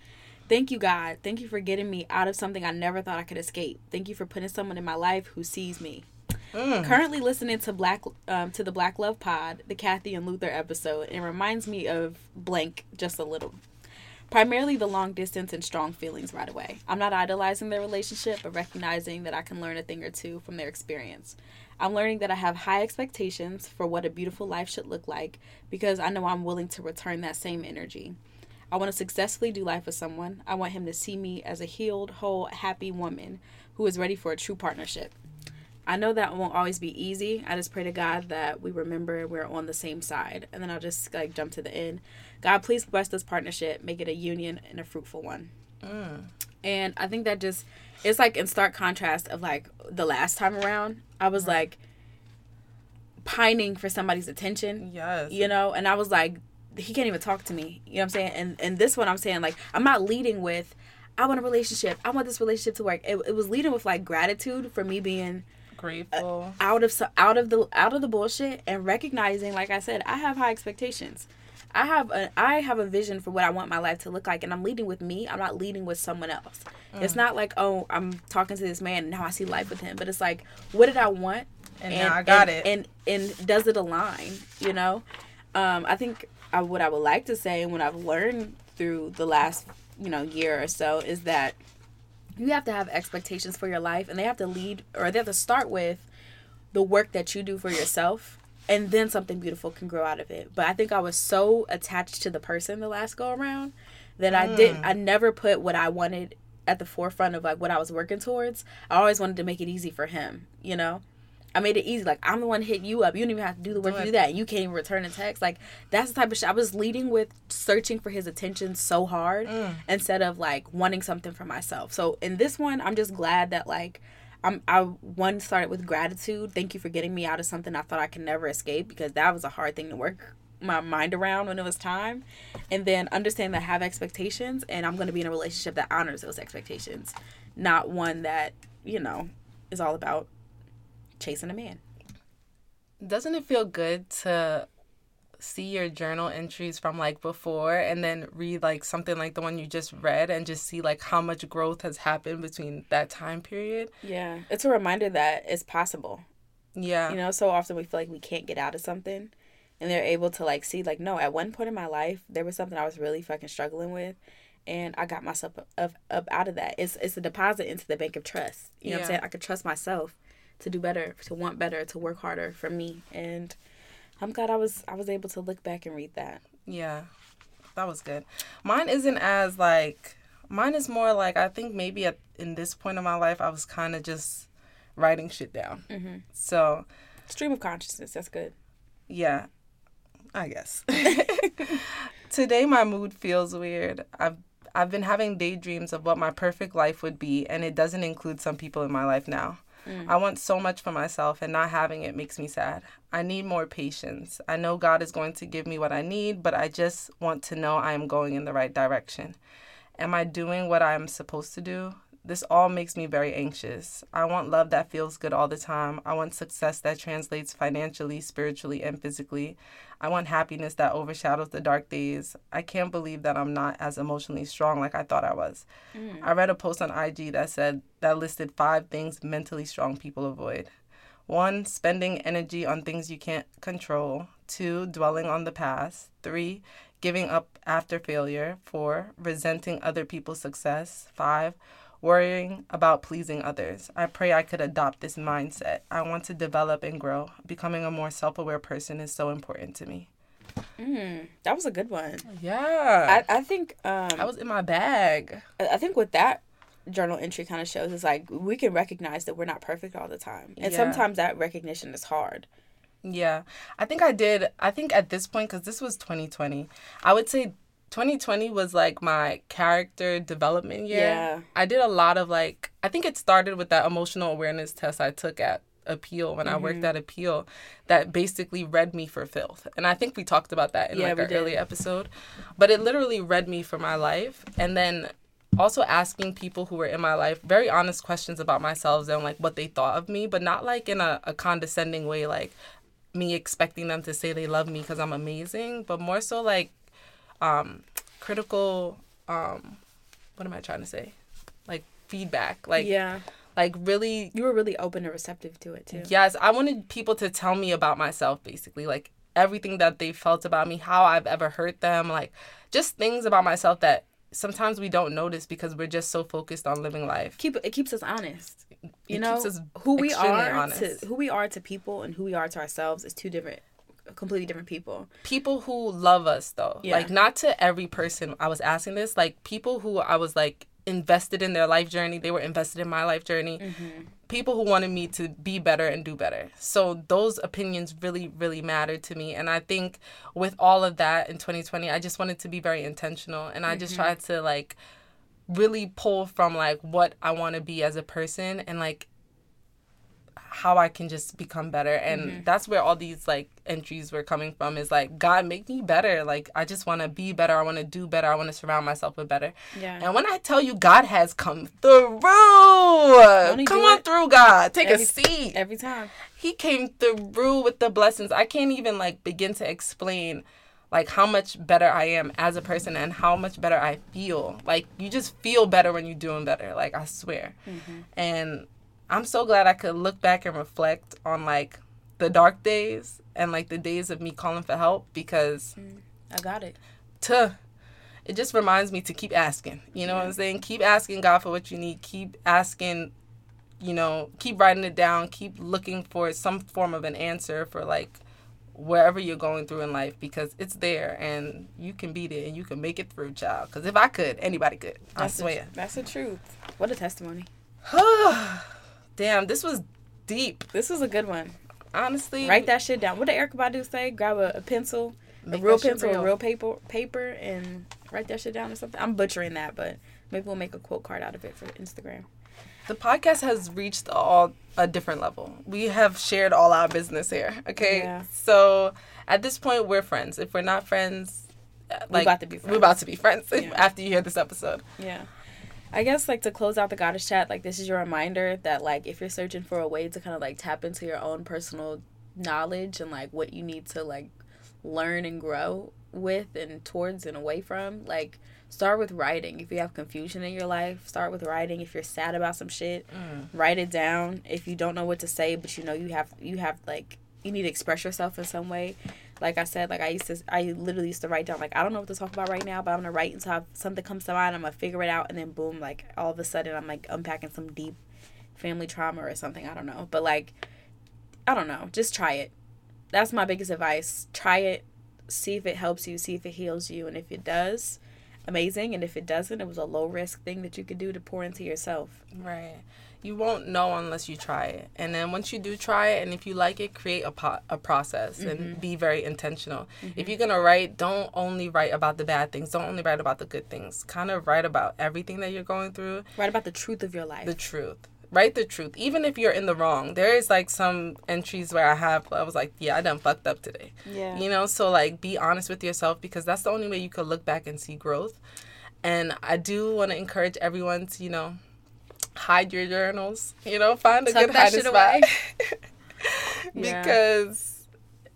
thank you god. Thank you for getting me out of something i never thought i could escape. Thank you for putting someone in my life who sees me. Mm. currently listening to black um, to the black love pod the kathy and luther episode and it reminds me of blank just a little. Primarily the long distance and strong feelings right away. I'm not idolizing their relationship but recognizing that i can learn a thing or two from their experience. I'm learning that i have high expectations for what a beautiful life should look like because i know i'm willing to return that same energy I want to successfully do life with someone. I want him to see me as a healed, whole, happy woman who is ready for a true partnership. I know that won't always be easy. I just pray to God that we remember we're on the same side. And then I'll just like jump to the end. God, please bless this partnership, make it a union and a fruitful one. Mm. And I think that just it's like in stark contrast of like the last time around. I was like pining for somebody's attention Yes. you know and i was like he can't even talk to me. You know what i'm saying? And and this one i'm saying like i'm not leading with i want a relationship. I want this relationship to work. It, it was leading with like gratitude for me being Grateful. out of out of the out of the bullshit and recognizing like i said i have high expectations. I have a i have a vision for what i want my life to look like and i'm leading with me. I'm not leading with someone else. It's Mm. not like oh i'm talking to this man and now i see life with him but it's like what did i want? And, now I got and, it. And and does it align? You know, um, I think I, what I would like to say and what I've learned through the last you know year or so is that you have to have expectations for your life, and they have to lead or they have to start with the work that you do for yourself. And then something beautiful can grow out of it. But I think I was so attached to the person the last go around that I didn't. Mm. I never put what I wanted at the forefront of like what I was working towards. I always wanted to make it easy for him. You know, I made it easy. Like I'm the one hitting you up. You don't even have to do the work Do to do that. You can't even return a text. Like that's the type of shit. I was leading with searching for his attention so hard mm. instead of like wanting something for myself. So in this one, I'm just glad that like I'm I one started with gratitude. Thank you for getting me out of something I thought I could never escape because that was a hard thing to work my mind around when it was time. And then understand that I have expectations and I'm going to be in a relationship that honors those expectations, not one that, you know, is all about chasing a man. Doesn't it feel good to see your journal entries from like before and then read like something like the one you just read and just see like how much growth has happened between that time period? Yeah. It's a reminder that it's possible. Yeah. You know, so often we feel like we can't get out of something. And they're able to like see, like, no, at one point in my life, there was something I was really fucking struggling with. And I got myself up, up, up out of that. It's it's a deposit into the bank of trust. You know what I'm saying? I could trust myself to do better, to want better, to work harder for me. And I'm glad I was I was able to look back and read that. Yeah, that was good. Mine isn't as like mine is more like I think maybe at in this point of my life I was kind of just writing shit down. Mm-hmm. So Stream of consciousness. That's good. yeah, I guess. Today my mood feels weird. I've I've been having daydreams of what my perfect life would be, and it doesn't include some people in my life now. I want so much for myself, and not having it makes me sad. I need more patience. I know God is going to give me what I need, but I just want to know I am going in the right direction. Am I doing what I'm supposed to do? This all makes me very anxious. I want love that feels good all the time. I want success that translates financially, spiritually, and physically. I want happiness that overshadows the dark days. I can't believe that I'm not as emotionally strong like I thought I was. Mm. I read a post on IG that said that listed five things mentally strong people avoid. One, spending energy on things you can't control. Two, dwelling on the past. Three, giving up after failure. Four, resenting other people's success. Five, worrying about pleasing others. I pray I could adopt this mindset. I want to develop and grow. Becoming a more self aware person is so important to me. Mm, that was a good one. Yeah. I, I think um I was in my bag. I think what that journal entry kind of shows is like we can recognize that we're not perfect all the time, and Yeah. sometimes that recognition is hard. Yeah. I think I did. I think at this point, because this was 2020, I would say 2020 was like my character development year. Yeah. I did a lot of like, I think it started with that emotional awareness test I took at Appeal when I worked Mm-hmm. at Appeal that basically read me for filth. And I think we talked about that in Yeah, like our did. early episode. But it literally read me for my life. And then also asking people who were in my life very honest questions about myself and like what they thought of me, but not like in a, a condescending way, like me expecting them to say they love me because I'm amazing, but more so like um, critical. Um, what am I trying to say? Like feedback, like yeah, like really. you were really open and receptive to it too. Yes, I wanted people to tell me about myself, basically, like everything that they felt about me, how I've ever hurt them, like just things about myself that sometimes we don't notice because we're just so focused on living life. Keep it keeps us honest. You It know keeps us who we are honest. to who we are to people and who we are to ourselves is two different, completely different people. people who love us though. Yeah. like not to every person i was asking this like people who i was like invested in their life journey they were invested in my life journey. Mm-hmm. People who wanted me to be better and do better. So those opinions really really mattered to me. And i think with all of that in 2020 i just wanted to be very intentional. And i just mm-hmm. tried to like really pull from like what i want to be as a person and like how I can just become better. And mm-hmm. that's where all these like entries were coming from is like, God, make me better. Like, I just want to be better. I want to do better. I want to surround myself with better. Yeah. And when I tell you, God has come through. Come on it? through, God. Take Every- a seat. Every time. he came through with the blessings. I can't even like begin to explain like how much better I am as a person and how much better I feel. Like you just feel better when you're doing better. Like I swear. Mm-hmm. And I'm so glad I could look back and reflect on like the dark days and like the days of me calling for help because mm, I got it. to it just reminds me to keep asking. You know what I'm saying? Keep asking God for what you need. Keep asking, you know, keep writing it down. Keep looking for some form of an answer for like wherever you're going through in life because it's there and you can beat it and you can make it through, child. Because if I could, anybody could. I That's the- swear. that's the truth. What a testimony. Damn, this was deep. This was a good one. Honestly, Write that shit down. What did Erykah Badu say? Grab a, a pencil, a real pencil, real. a real paper, paper, and write that shit down or something. I'm butchering that, but maybe we'll make a quote card out of it for Instagram. The podcast has reached all a different level. We have shared all our business here. Okay, Yeah. so at this point, we're friends. If we're not friends, uh, like about to be We're about to be friends Yeah. after you hear this episode. Yeah. I guess like to close out the goddess chat, like this is your reminder that like if you're searching for a way to kind of like tap into your own personal knowledge and like what you need to like learn and grow with and towards and away from, like start with writing. If you have confusion in your life, start with writing. If you're sad about some shit, mm. write it down. If you don't know what to say, but you know you have you have like you need to express yourself in some way. Like I said, like I used to, I literally used to write down like I don't know what to talk about right now, but I'm gonna write until I- something comes to mind. I'm gonna figure it out, and then boom, like all of a sudden I'm like unpacking some deep, family trauma or something. I don't know. But like, I don't know. Just try it. That's my biggest advice. Try it. See if it helps you. See if it heals you. And if it does, amazing. And if it doesn't, it was a low risk thing that you could do to pour into yourself. Right. You won't know unless you try it. And then once you do try it, and if you like it, create a, po- a process Mm-hmm. and be very intentional. If you're going to write, don't only write about the bad things, don't only write about the good things. Kind of write about everything that you're going through, Write about the truth of your life. the truth. Write the truth, even if you're in the wrong. There is like some entries where I have, I was like, yeah, I done fucked up today. yeah. You know, so like be honest with yourself because that's the only way you could look back and see growth. And I do want to encourage everyone to, you know, hide your journals. You know, find a Tuck good hiding spot. because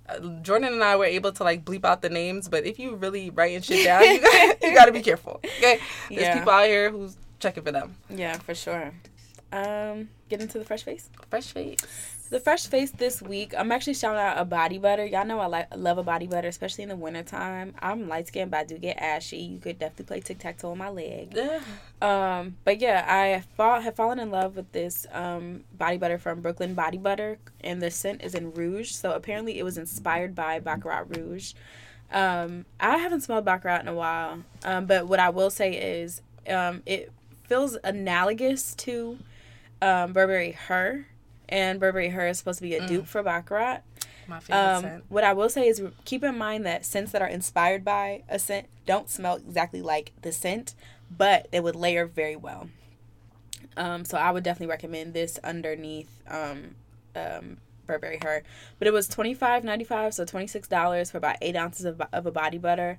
uh, Jordan and I were able to like bleep out the names, but if you really writing shit down, you got you got to be careful. Okay, there's Yeah. people out here who's checking for them. Yeah, for sure. Um, get into the fresh face. Fresh face. The fresh face this week, I'm actually shouting out a body butter. Y'all know I like love a body butter, especially in the wintertime. I'm light skinned, but I do get ashy. You could definitely play tic tac toe on my leg. Um, but yeah, I fall, have fallen in love with this um, body butter from Brooklyn Body Butter, and the scent is in Rouge. So apparently, it was inspired by Baccarat Rouge. Um, I haven't smelled Baccarat in a while, um, but what I will say is um, it feels analogous to um, Burberry Her, and Burberry Her is supposed to be a dupe for Baccarat. My favorite Um, scent. what I will say is keep in mind that scents that are inspired by a scent don't smell exactly like the scent, but they would layer very well. Um, so I would definitely recommend this underneath um, um, Burberry Her. But it was twenty five ninety five, so twenty six dollars for about eight ounces of, of a body butter.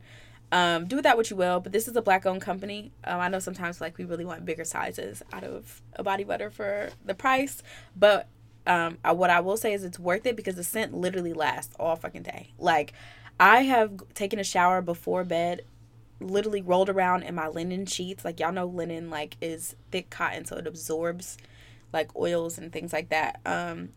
Um, do with that what you will, but this is a black owned company. Um, I know sometimes like we really want bigger sizes out of a body butter for the price, but um, I, what I will say is it's worth it because the scent literally lasts all fucking day. Like, I have taken a shower before bed, literally rolled around in my linen sheets. Like y'all know, linen like is thick cotton, so it absorbs like oils and things like that. Um,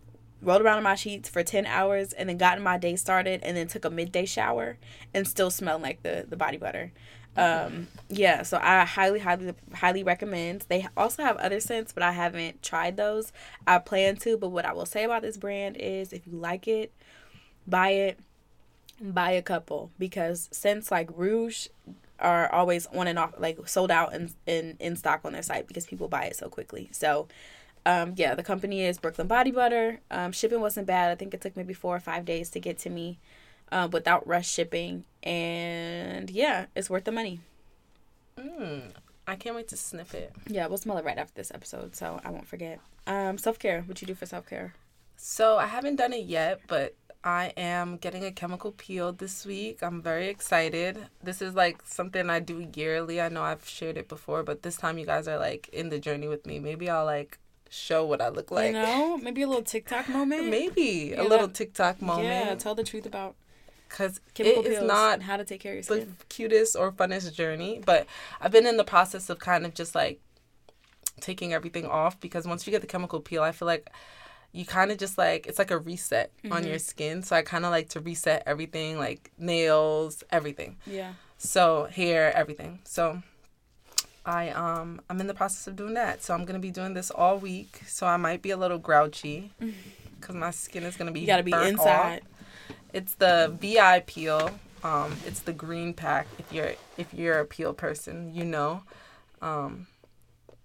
rolled around in my sheets for 10 hours and then gotten my day started and then took a midday shower and still smelled like the, the body butter. Um, yeah, so I highly, highly, highly recommend. They also have other scents, but I haven't tried those. I plan to, but what I will say about this brand is if you like it, buy it, buy a couple because scents like Rouge are always on and off, like sold out and in, in stock on their site because people buy it so quickly. So, um, yeah, the company is Brooklyn Body Butter. Um, shipping wasn't bad. I think it took maybe four or five days to get to me uh, without rush shipping. And yeah, it's worth the money. Mm, I can't wait to sniff it. Yeah, we'll smell it right after this episode, so I won't forget. Um, self care. What you do for self care? So I haven't done it yet, but I am getting a chemical peel this week. I'm very excited. This is like something I do yearly. I know I've shared it before, but this time you guys are like in the journey with me. Maybe I'll like show what I look like. you know, maybe a little TikTok moment. Maybe Yeah, a little TikTok Yeah, tell the truth about Because it is not how to take care of the your skin. cutest or funnest journey, but I've been in the process of kind of just like taking everything off because once you get the chemical peel, I feel like you kind of just like it's like a reset on your skin. So I kind of like to reset everything, like nails, everything. Yeah. So hair, everything. So I um I'm in the process of doing that. So I'm gonna be doing this all week. So I might be a little grouchy because my skin is gonna be You got to be burnt off. It's the VI peel. Um, it's the green pack. If you're if you're a peel person, you know. Um,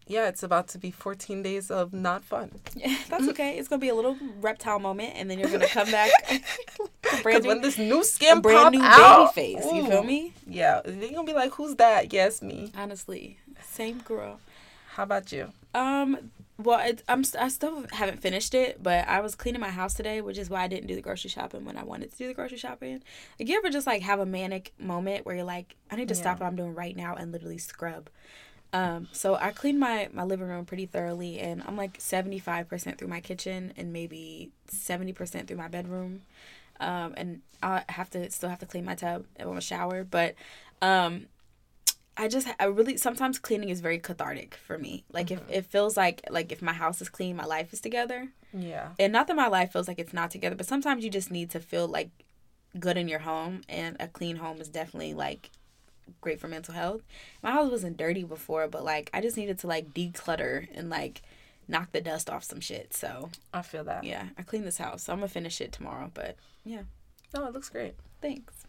yeah, it's about to be 14 days of not fun. Yeah, that's okay. It's gonna be a little reptile moment, and then you're gonna come back. Because when this new a skin brand new out, baby face. You feel me? Yeah, they're gonna be like, "Who's that?" Yes, me. Honestly, same girl. How about you? Um. Well, it, I'm I still haven't finished it, but I was cleaning my house today, which is why I didn't do the grocery shopping when I wanted to do the grocery shopping. Like, you ever just like have a manic moment where you're like, I need to stop what I'm doing right now and literally scrub. Um, so I cleaned my my living room pretty thoroughly, and I'm like 75% through my kitchen and maybe 70% through my bedroom. Um, and I have to still have to clean my tub and my shower, but um, I just I really sometimes cleaning is very cathartic for me. Like if mm-hmm. it feels like like if my house is clean, my life is together. Yeah. And not that my life feels like it's not together, but sometimes you just need to feel like good in your home and a clean home is definitely like great for mental health. My house wasn't dirty before, but like I just needed to like declutter and like knock the dust off some shit. So I feel that. yeah, I cleaned this house. So I'm gonna finish it tomorrow. But yeah, No, it looks great. thanks.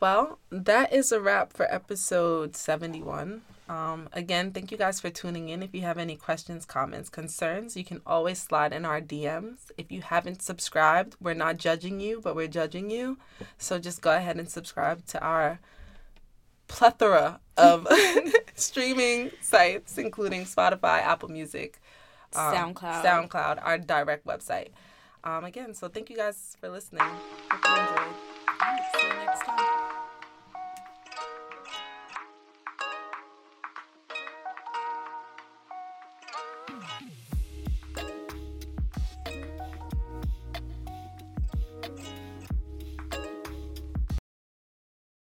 Well, that is a wrap for episode 71. Um, again, thank you guys for tuning in. If you have any questions, comments, concerns, you can always slide in our DMs. If you haven't subscribed, we're not judging you, but we're judging you. So just go ahead and subscribe to our plethora of streaming sites, including Spotify, Apple Music, um, SoundCloud. SoundCloud, our direct website. Um, again, so thank you guys for listening. Hope you enjoyed. Right, see you next